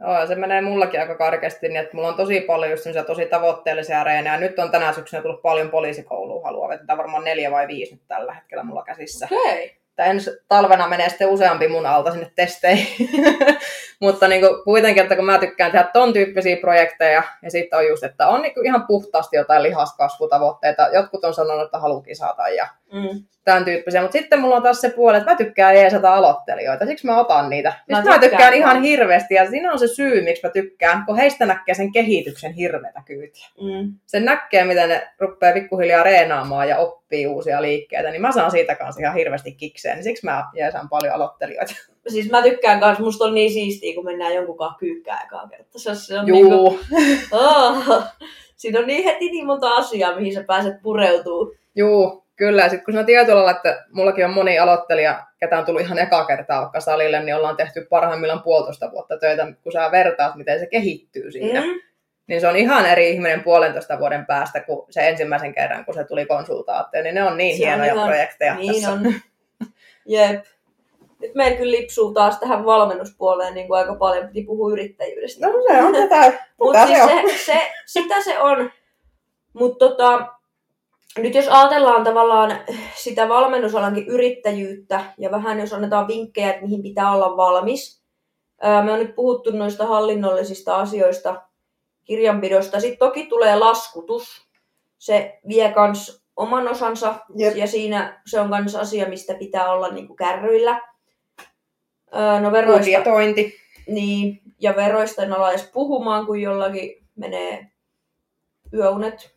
Joo, se menee mullakin aika karkeasti, niin että mulla on tosi paljon just tosi tavoitteellisia reenejä. Nyt on tänä syksynä tullut paljon poliisikoulua haluaa vetää varmaan neljä vai viisi nyt tällä hetkellä mulla käsissä. Okei. Että ensi talvena menee sitten useampi mun alta sinne testeihin. Mutta niin kuin, kuitenkin, että kun mä tykkään tehdä ton tyyppisiä projekteja, ja sitten on just, että on niin kuin ihan puhtaasti jotain lihaskasvutavoitteita. Jotkut on sanonut, että haluaa kisata ja Mm. tämän tyyppisiä. Mutta sitten mulla on taas se puoli, että mä tykkään jeesata aloittelijoita, siksi mä otan niitä. Mä Mä, mä tykkään, tykkään ihan hirveästi, ja siinä on se syy, miksi mä tykkään, kun heistä näkee sen kehityksen hirveätä kyytiä. Mm. Se näkee, miten ne rupeaa pikkuhiljaa reenaamaan ja oppii uusia liikkeitä, niin mä saan siitä kanssa ihan hirveästi kikseen, niin siksi mä jeesaan paljon aloittelijoita. Siis mä tykkään kans, musta on niin siistiä, kun mennään jonkunkaan kyykkää ekaa kertaa. Se, se on niinku, Juu, oh, siinä on niin heti niin monta asiaa, mihin sä pääset pureutuu. juu, kyllä. Sitten kun siinä tietyllä lailla, että mullakin on moni aloittelija, ketä on tullut ihan eka kertaa vaikka salille, niin ollaan tehty parhaimmillaan puolitoista vuotta töitä, kun sä vertaat, miten se kehittyy siinä. Mm. Niin se on ihan eri ihminen puolentoista vuoden päästä kuin se ensimmäisen kerran, kun se tuli konsultaatioon. Niin ne on niin Se on hienoja ihan- projekteja Niin tässä. on. Jep. Nyt meillä kyllä lipsuu taas tähän valmennuspuoleen niin kuin aika paljon. Piti puhua yrittäjyydestä. No se on tätä. Mutta siis se on. se, sitä se on. Mutta tota, nyt jos ajatellaan tavallaan sitä valmennusalankin yrittäjyyttä ja vähän jos annetaan vinkkejä, että mihin pitää olla valmis. Me on nyt puhuttu noista hallinnollisista asioista, kirjanpidosta. Sitten toki tulee laskutus. Se vie kans oman osansa Jep. ja siinä se on kans asia, mistä pitää olla niinku kärryillä. No veroista, Budjetointi. niin, ja veroista en ala edes puhumaan, kun jollakin menee yöunet.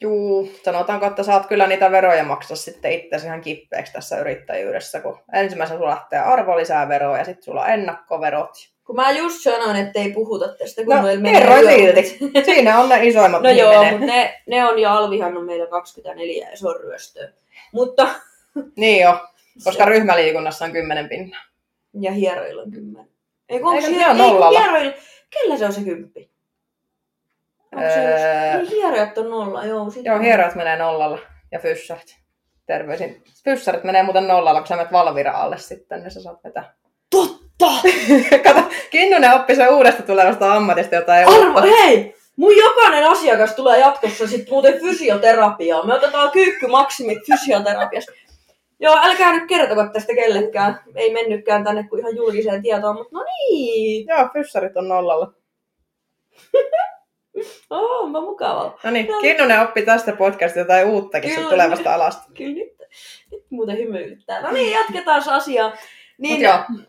Juu, sanotaanko, että saat kyllä niitä veroja maksaa sitten itse ihan kippeäksi tässä yrittäjyydessä, kun ensimmäisenä sulla lähtee arvonlisäveroa ja sitten sulla ennakkoverot. Kun mä just sanoin, että ei puhuta tästä, kun No, meillä kerroin yöunet. silti. Siinä on ne isoimmat, No joo, mutta ne, ne on jo Alvihan on meillä 24 ja se on ryöstöä. Mutta, Niin jo, koska ryhmäliikunnassa on kymmenen pinnaa. ja hieroilla on kymmenen. Ei kun onko Eikö hier- se ole ei, nollalla? hieroilla, kellä se on se kymppi? Onko se Öö. just, ei hierojat on nolla, joo. Sit Joo, hierojat menee nollalla ja fyssarit. Terveisin. Fyssarit menee muuten nollalla, kun sä menet Valvira alle sitten, niin sä saat vetää. Totta! Kato, Kinnunen oppi sen uudesta tulevasta ammatista, jota ei Arvo, hei! Mun jokainen asiakas tulee jatkossa sit muuten fysioterapiaan. Me otetaan kyykkymaksimit fysioterapiassa. Joo, älkää nyt kertoko tästä kellekään. Ei mennytkään tänne kuin ihan julkiseen tietoon, mutta no niin. Joo, fyssarit on nollalla. Oh, onpa mukavaa. No niin, No. Kinnunen oppi tästä podcastista jotain uuttakin Kyllä. tulevasta alasta. Kyllä nyt, nyt muuten hymyilyttää. No niin, jatketaan asiaa. Niin, Mut joo,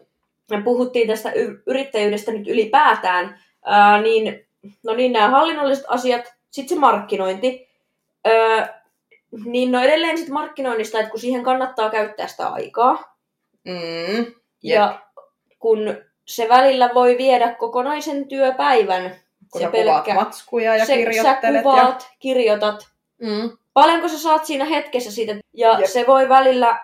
me puhuttiin tästä yrittäjyydestä nyt ylipäätään, ää, niin, no niin nämä hallinnolliset asiat, sitten se markkinointi, ää, niin no edelleen sitten markkinoinnista, että kun siihen kannattaa käyttää sitä aikaa, mm, ja kun se välillä voi viedä kokonaisen työpäivän, kun se sä kuvaat matskuja ja se, sä kirjoittelet. kuvaat, kirjoitat, Ja... Mm, paljonko sä saat siinä hetkessä siitä. Ja Jep. se voi välillä,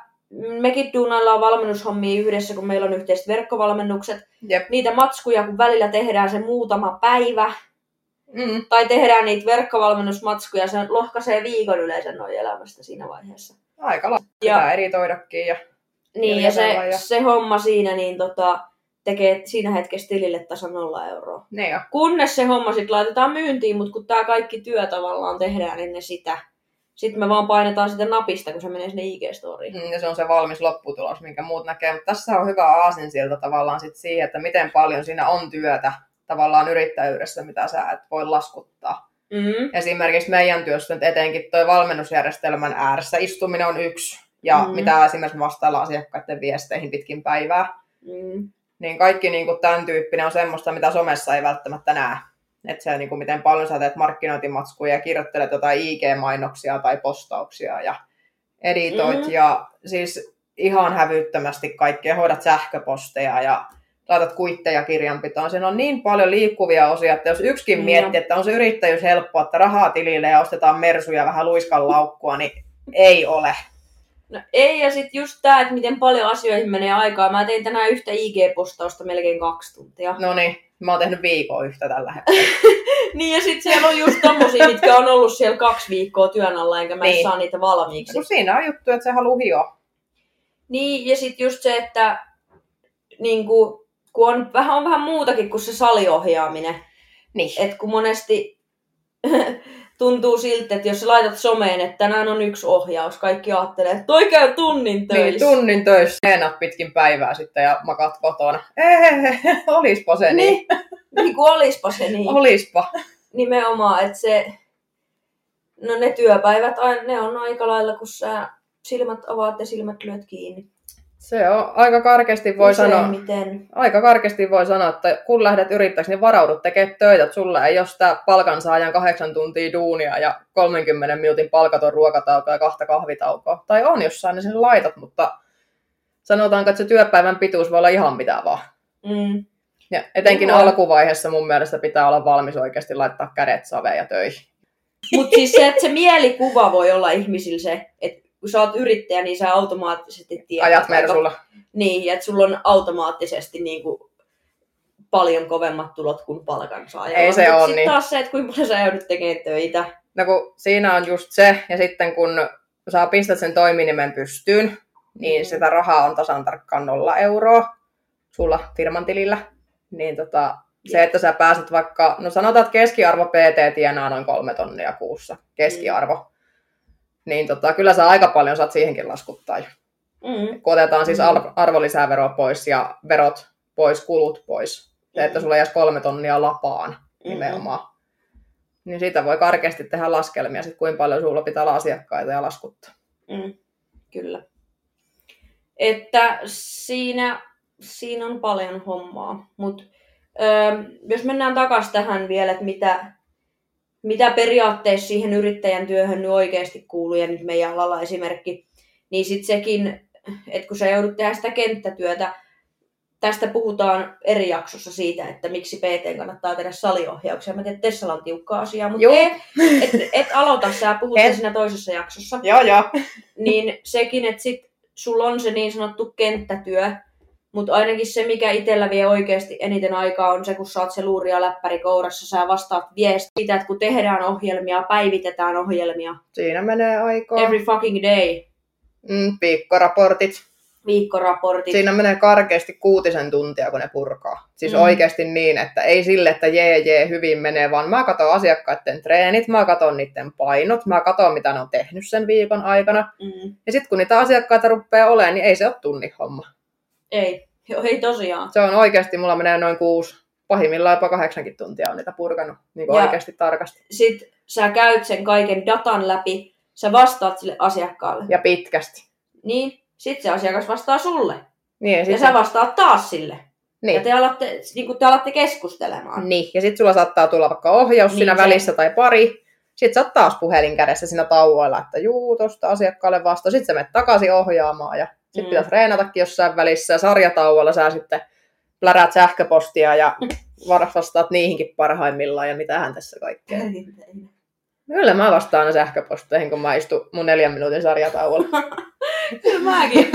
mekin duunaillaan valmennushommia yhdessä, kun meillä on yhteiset verkkovalmennukset. jep. Niitä matskuja, kun välillä tehdään se muutama päivä, Mm, tai tehdään niitä verkkovalmennusmatskuja, se lohkaisee viikon yleensä noin elämästä siinä vaiheessa. aika lailla. Ja- Pitää editoidakin. Ja... Niin, Ja ja se, ja- se homma siinä niin tota, tekee siinä hetkessä tilille tasan nolla euroa. Ne jo. Kunnes se homma sitten laitetaan myyntiin, mutta kun tämä kaikki työ tavallaan tehdään ennen sitä, sitten me vaan painetaan sitä napista, kun se menee sinne IG-storiin. Mm, ja se on se valmis lopputulos, minkä muut näkee. Mutta tässä on hyvä aasinsilta tavallaan sit siihen, että miten paljon siinä on työtä tavallaan yrittäjyydessä, mitä sä et voi laskuttaa. Mm. Esimerkiksi meidän työssä nyt etenkin toi valmennusjärjestelmän ääressä istuminen on yksi. Ja Mm. mm. mitä esimerkiksi vastailla asiakkaiden viesteihin pitkin päivää. Mm. Niin kaikki niin kuin tämän tyyppinen on semmoista, mitä somessa ei välttämättä näe. Että se, niin kuin miten paljon sä teet markkinointimatskuja ja kirjoittelet jotain IG-mainoksia tai postauksia ja editoit. Mhm. Ja siis ihan hävyttömästi kaikkea. Hoidat sähköposteja ja laitat kuitteja kirjanpitoon. Siinä on niin paljon liikkuvia osia, että jos yksikin Joo. miettii, että on se yrittäjyys helppoa, että rahaa tilille ja ostetaan mersuja ja vähän luiskan laukkua, niin ei ole. No ei, ja sitten just tämä, että miten paljon asioihin menee aikaa. Mä tein tänään yhtä IG-postausta melkein kaksi tuntia. No niin, mä oon tehnyt viikon yhtä tällä hetkellä. Niin, ja sitten siellä on just tommosia, mitkä on ollut siellä kaksi viikkoa työn alla, enkä mä niin. Saa niitä valmiiksi. Kun siinä on juttu, että se haluaa hioa. Niin, ja sitten just se, että niin kun, kun on, vähän, on vähän muutakin kuin se saliohjaaminen. Niin. Et kun monesti tuntuu siltä, että jos sä laitat someen, että tänään on yksi ohjaus, kaikki ajattelee, että toi käy tunnin Niin, töissä. tunnin töissä seenat pitkin päivää sitten ja makat kotona. Ehehe, olispa se niin. niin, niin kuin olispa se niin. Olispa. Nimenomaan, että se, no ne työpäivät, ne on aika lailla, kun sä silmät avaat ja silmät lyöt kiinni. Se on aika karkeasti voi sanoa. Miten? Aika karkeasti voi sanoa, että kun lähdet yrittäjäksi, niin varaudut tekemään töitä, että sulla ei ole sitä palkansaajan kahdeksan tuntia duunia ja 30 minuutin palkaton ruokatauko ja kahta kahvitaukoa. Tai on jossain, niin sen laitat, mutta sanotaanko, että se työpäivän pituus voi olla ihan mitä vaan. Mm. Ja etenkin Joo. alkuvaiheessa mun mielestä pitää olla valmis oikeasti laittaa kädet saveen ja töihin. Mutta siis se, että se mielikuva voi olla ihmisillä se, että kun sä oot yrittäjä, niin sä automaattisesti tiedät. Ajat mersulla. Niin, ja että sulla on automaattisesti niin kuin paljon kovemmat tulot kuin palkansaajalla. Ei se sit niin. taas se, että kuinka paljon sä joudut tekemään töitä. No kun siinä on just se, ja sitten kun sä pistät sen toiminimen pystyyn, niin Mm. sitä rahaa on tasan tarkkaan nolla euroa sulla firman tilillä. Niin tota, se, että sä pääset vaikka, no sanotaan, että keskiarvo PT tienaa noin kolme tonnia kuussa, keskiarvo. Mm. Niin tota, kyllä sä aika paljon saat siihenkin laskuttaa jo. Mm. Kun otetaan siis Mm. ar- arvonlisäveroa pois ja verot pois, kulut pois. Se, että Mm. sulla jäisi kolme tonnia lapaan nimenomaan. Niin siitä voi karkeasti tehdä laskelmia, sit kuinka paljon sulla pitää olla asiakkaita ja laskuttaa. Mm, kyllä. Että siinä, siinä on paljon hommaa. Mutta jos mennään takaisin tähän vielä, että mitä, mitä periaatteessa siihen yrittäjän työhön nyt oikeasti kuuluu, ja nyt meidän alalla esimerkki, niin sitten sekin, että kun sä joudut tehdä sitä kenttätyötä, tästä puhutaan eri jaksossa siitä, että miksi PT kannattaa tehdä saliohjauksia. Mä tiedän, että Tessalla on tiukka asia, mutta Joo. et, et, et aloita, sä puhut sen siinä toisessa jaksossa Joo, joo. niin sekin, että sit sulla on se niin sanottu kenttätyö, mutta ainakin se, mikä itsellä vie oikeasti eniten aikaa, on se, kun oot se luuri ja läppäri kourassa, sä vastaat viestiä että kun tehdään ohjelmia, päivitetään ohjelmia, Siinä menee aikaa. every fucking day, Mm, viikkoraportit. viikkoraportit. Siinä menee karkeasti kuutisen tuntia, kun ne purkaa. Siis mm. oikeasti niin, että ei sille, että jee jee hyvin menee, vaan mä katson asiakkaiden treenit, mä katson niiden painot, mä katson mitä ne on tehnyt sen viikon aikana. Mm. Ja sitten kun niitä asiakkaita rupeaa olemaan, niin ei se ole tunnin homma. Ei, Joo, ei tosiaan. Se on oikeasti, mulla menee noin kuusi, pahimmillaan jopa kahdeksankin tuntia on niitä purkanut niin kuin oikeasti tarkasti. Sitten sä käyt sen kaiken datan läpi, sä vastaat sille asiakkaalle. Ja pitkästi. Niin, sitten se asiakas vastaa sulle. Niin, ja Ja sä vastaat taas sille. niin. Ja te alatte, niin te alatte keskustelemaan. Niin, ja sitten sulla saattaa tulla vaikka ohjaus Niin, siinä se- välissä tai pari. Sitten sä oot taas puhelin kädessä siinä tauoilla, että juu, tosta asiakkaalle vasta. Sitten sä menet takaisin ohjaamaan ja sitten Mm. mm. pitäisi reenatakin jossain välissä. Ja sarjatauolla sä sitten plärät sähköpostia ja vastaat niihinkin parhaimmillaan ja mitähän tässä kaikkea. Kyllä mä vastaan aina sähköposteihin, kun mä istun mun neljän minuutin sarjatauolla. Kyllä mäkin.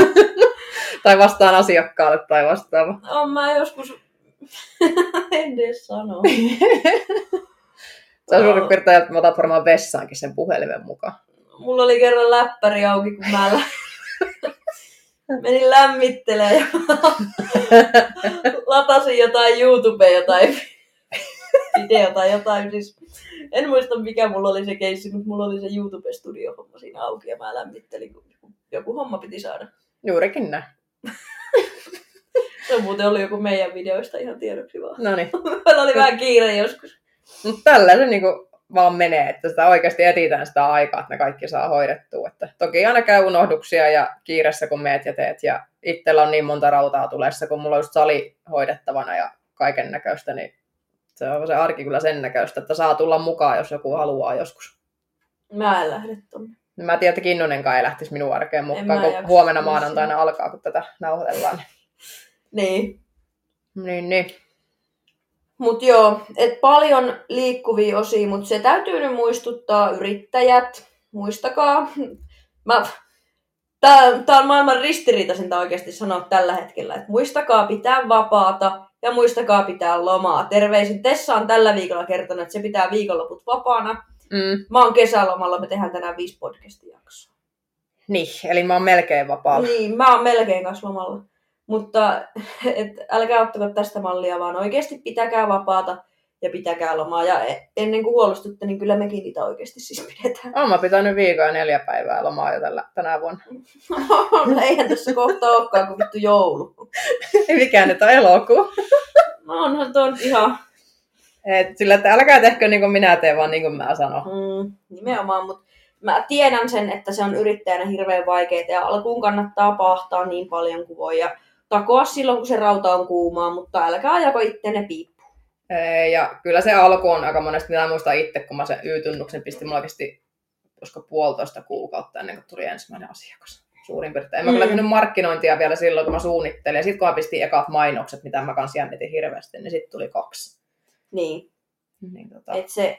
tai vastaan asiakkaalle tai vastaava. On mä joskus... en edes sano. Se on suurin piirtein, että mä otat varmaan vessaankin sen puhelimen mukaan. Mulla oli kerran läppäri auki, kun mä lä- menin lämmittelemään ja latasin jotain YouTubea, jotain videota tai jotain. Siis, en muista mikä mulla oli se keissi, mutta mulla oli se YouTube-studio-homma siinä auki ja mä lämmittelin, kun joku homma piti saada. Juurikin näin. Se muuten ollut joku meidän videoista ihan tiedoksi vaan. No niin. Oli vähän kiire joskus. Mutta tällä se niinku vaan menee, että sitä oikeasti etitään sitä aikaa, että ne kaikki saa hoidettua. Että toki aina käy unohduksia ja kiireessä kun meet ja teet. Ja itsellä on niin monta rautaa tulessa, kun mulla on just sali hoidettavana ja kaiken näköistä, niin se on se arki kyllä sen näköistä, että saa tulla mukaan, jos joku haluaa joskus. Mä en lähde tonne. Mä tiedän, että Kinnunenkaan ei lähtisi minun arkeen mukaan, kun jaksa. huomenna maanantaina alkaa, kun tätä nauhoitellaan. Niin. Niin, niin. Mutta joo, et paljon liikkuvia osia, mutta se täytyy nyt muistuttaa yrittäjät. Muistakaa. Mä, tää, tää on maailman ristiriitaisinta oikeasti sanoa tällä hetkellä, että muistakaa pitää vapaata ja muistakaa pitää lomaa. Terveisin Tessa on tällä viikolla kertonut, että se pitää viikonloput vapaana. Mm. Mä oon kesälomalla, me tehdään tänään viisi podcast-jaksoa. Niin, eli mä oon melkein vapaalla. Niin, mä oon melkein kanssa lomalla. Mutta et, älkää ottako tästä mallia, vaan oikeasti pitäkää vapaata ja pitäkää lomaa. Ja e- ennen kuin huolestutte, niin kyllä mekin niitä oikeasti siis pidetään. Oon mä pitänyt viikon ja neljä päivää lomaa jo tällä, tänä vuonna. Eihän tässä kohta olekaan kuin vittu joulu. Mikä nyt on elokuu? No onhan tuo nyt ihan Et sillä, että älkää tehkö niin kuin minä teen, vaan niin kuin mä sanon. mm, nimenomaan, mutta mä tiedän sen, että se on yrittäjänä hirveän vaikeaa ja alkuun kannattaa pahtaa niin paljon kuin voi ja takoa silloin, kun se rauta on kuumaa, mutta älkää ajako ittenne piippuun. Ei, Ja kyllä se alku on aika monesti, mitä muistan itse, kun mä sen Y-tunnuksen pistin, mulla kesti koska puolitoista kuukautta ennen kuin tuli ensimmäinen asiakas. Suurin piirtein. En Mä Mm. kyllä tehnyt markkinointia vielä silloin, kun mä suunnittelin. Ja sitten kun mä pistin ekat mainokset, mitä mä kanssa jännitin hirveästi, niin sitten tuli kaksi. Niin, Niin, tota, että se,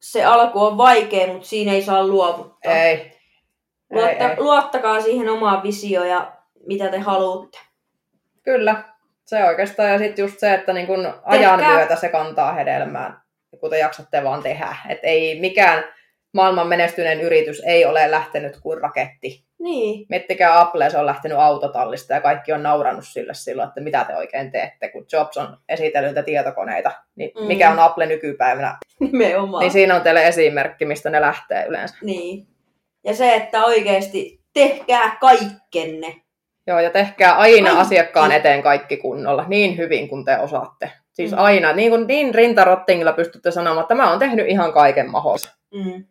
se alku on vaikea, mutta siinä ei saa luovuttaa. ei. Luotta, ei, ei. Luottakaa siihen omaan visioon ja mitä te haluatte. Kyllä, se oikeastaan. Ja sitten just se, että niin kun ajan Tehkää- myötä se kantaa hedelmään, kun te jaksatte vaan tehdä. Et ei mikään maailman menestyneen yritys ei ole lähtenyt kuin raketti. Niin, Miettikää Apple, se on lähtenyt autotallista ja kaikki on naurannut sille silloin, että mitä te oikein teette, kun Jobs on esitellyt tietokoneita. Niin Mm. mikä on Apple nykypäivänä? nimenomaan. Niin siinä on teille esimerkki, mistä ne lähtee yleensä. Niin. Ja se, että oikeasti tehkää kaikkenne. Joo, ja tehkää aina Kaikki. asiakkaan eteen kaikki kunnolla, niin hyvin kuin te osaatte. Siis Mm. aina, niin kuin niin rintarottingilla pystytte sanomaan, että mä oon tehnyt ihan kaiken mahdollisen. Mm.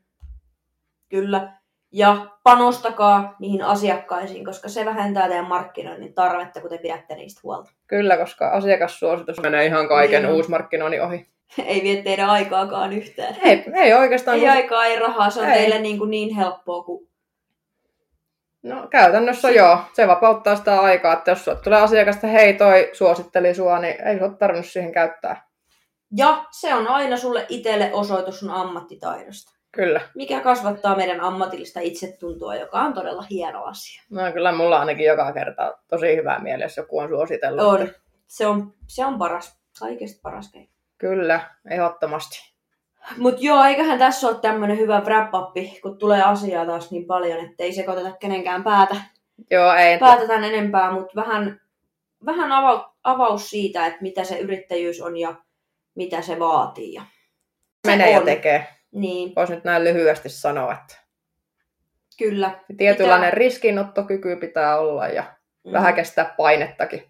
Kyllä. Ja panostakaa niihin asiakkaisiin, koska se vähentää teidän markkinoinnin tarvetta, kun te pidätte niistä huolta. Kyllä, koska asiakassuositus menee ihan kaiken Niin. uusmarkkinoinnin ohi. ei vie teidän aikaakaan yhtään. Ei, ei oikeastaan. Ei kun- aikaa, ei rahaa, se on Ei. teille niin, kuin niin helppoa kuin... No käytännössä joo, se vapauttaa sitä aikaa, että jos tulee asiakasta, hei toi suositteli sua, niin ei se ole tarvinnut siihen käyttää. Ja se on aina sulle itselle osoitus sun ammattitaidosta. Kyllä. Mikä kasvattaa meidän ammatillista itsetuntoa, joka on todella hieno asia. No kyllä mulla ainakin joka kerta tosi hyvää mieli, jos joku on suositellut. On. Se on, se on paras, kaikista paras keino. Kyllä, ehdottomasti. Mut joo, eiköhän tässä ole tämmönen hyvä wrap kun tulee asiaa taas niin paljon, ettei sekoiteta kenenkään päätä, Joo, ei. päätä tämän enempää, mutta vähän, vähän avaus, avaus siitä, että mitä se yrittäjyys on ja mitä se vaatii. Ja, menee ja on. tekee. niin, Voisi nyt näin lyhyesti sanoa, että kyllä. tietynlainen Pitää- riskinottokyky pitää olla ja Mm. vähän kestää painettakin.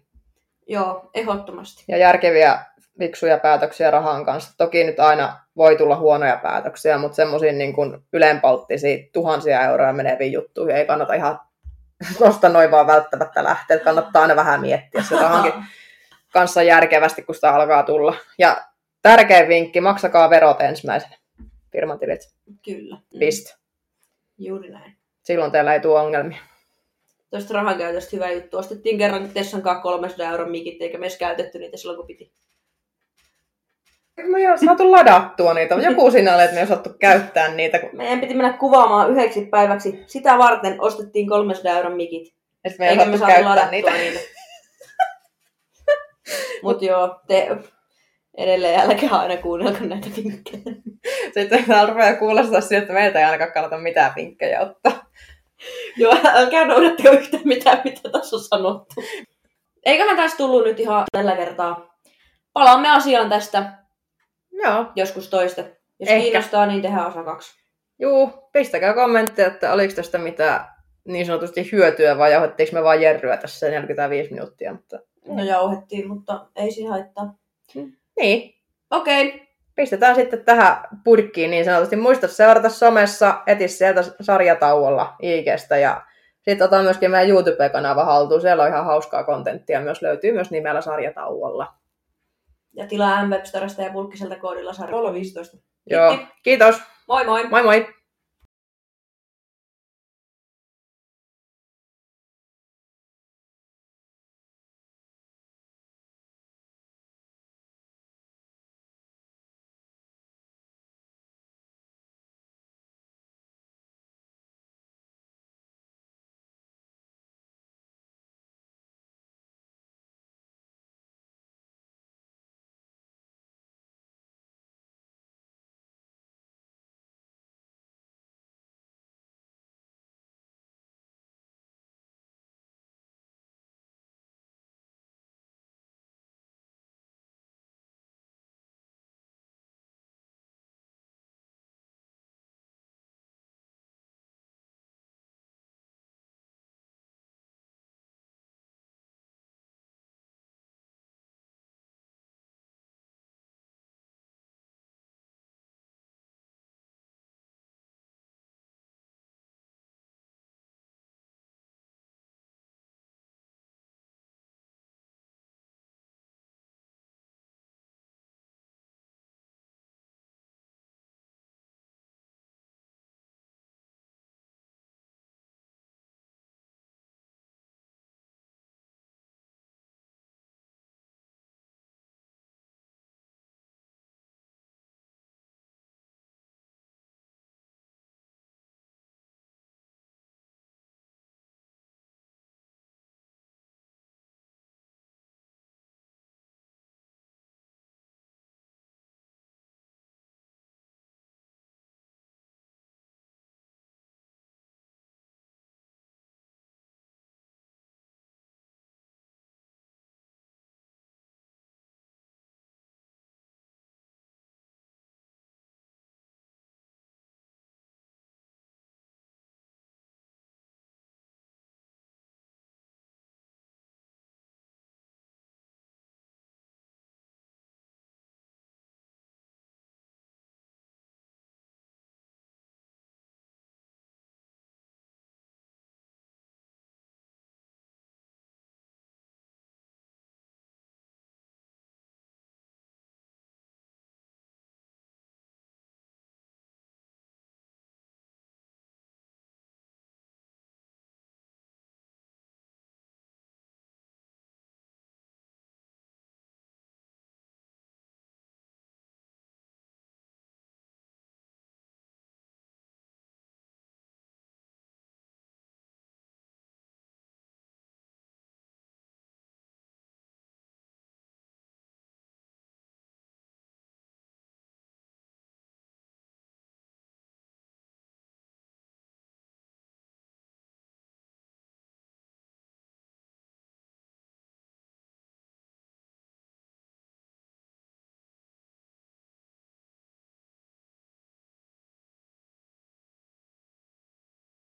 Joo, ehdottomasti. Ja järkeviä viksuja päätöksiä rahan kanssa. Toki nyt aina voi tulla huonoja päätöksiä, mutta semmoisiin niin kuin ylenpalttisia tuhansia euroja meneviin juttuihin ei kannata ihan tuosta noin vaan välttämättä lähteä. Kannattaa aina vähän miettiä se rahankin kanssa järkevästi, kun sitä alkaa tulla. Ja tärkein vinkki, maksakaa verot ensimmäisenä firmatilit. Kyllä. Piste. Juuri näin. Silloin teillä ei tule ongelmia. Tuosta rahan käytöstä hyvä juttu. Ostettiin kerran Tessan kanssa 300 euron mikit, eikä me edes käytetty niitä silloin, kun piti. Me ei ole saatu ladattua niitä. Joku siinä oli, että me ei osattu käyttää niitä. Kun... Meidän piti mennä kuvaamaan yhdeksi päiväksi. Sitä varten ostettiin 300 euron mikit. Että me ei Eikä me osattu saatu käyttää ladattua niitä. niitä. Mut joo, te edelleen älkää aina kuunnelko näitä vinkkejä. Sitten täällä rupeaa kuulostaa siltä, että meiltä ei ainakaan kannata mitään vinkkejä ottaa. Joo, älkää noudattako yhtään mitään, mitä tässä on sanottu. Eiköhän tässä tullut nyt ihan tällä kertaa. Palaamme asiaan tästä Joo. joskus toista. Jos Ehkä. kiinnostaa, niin tehdään osa kaksi. Juu, pistäkää kommentteja, että oliko tästä mitään niin sanotusti hyötyä vai jauhettiinko me vaan jerryä tässä 45 minuuttia. Mutta... No jauhettiin, mutta ei siinä haittaa. Niin, Okei, okay. pistetään sitten tähän purkkiin niin sanotusti. Muista seurata somessa, eti sieltä sarjatauolla IGstä ja sitten otan myöskin meidän YouTube-kanava haltuun. Siellä on ihan hauskaa kontenttia, myös löytyy myös nimellä sarjatauolla. Ja tilaa M-Webstoresta ja Pulkkiselta koodilla sarjalla 15. Joo, kiitos. Moi moi! Moi moi!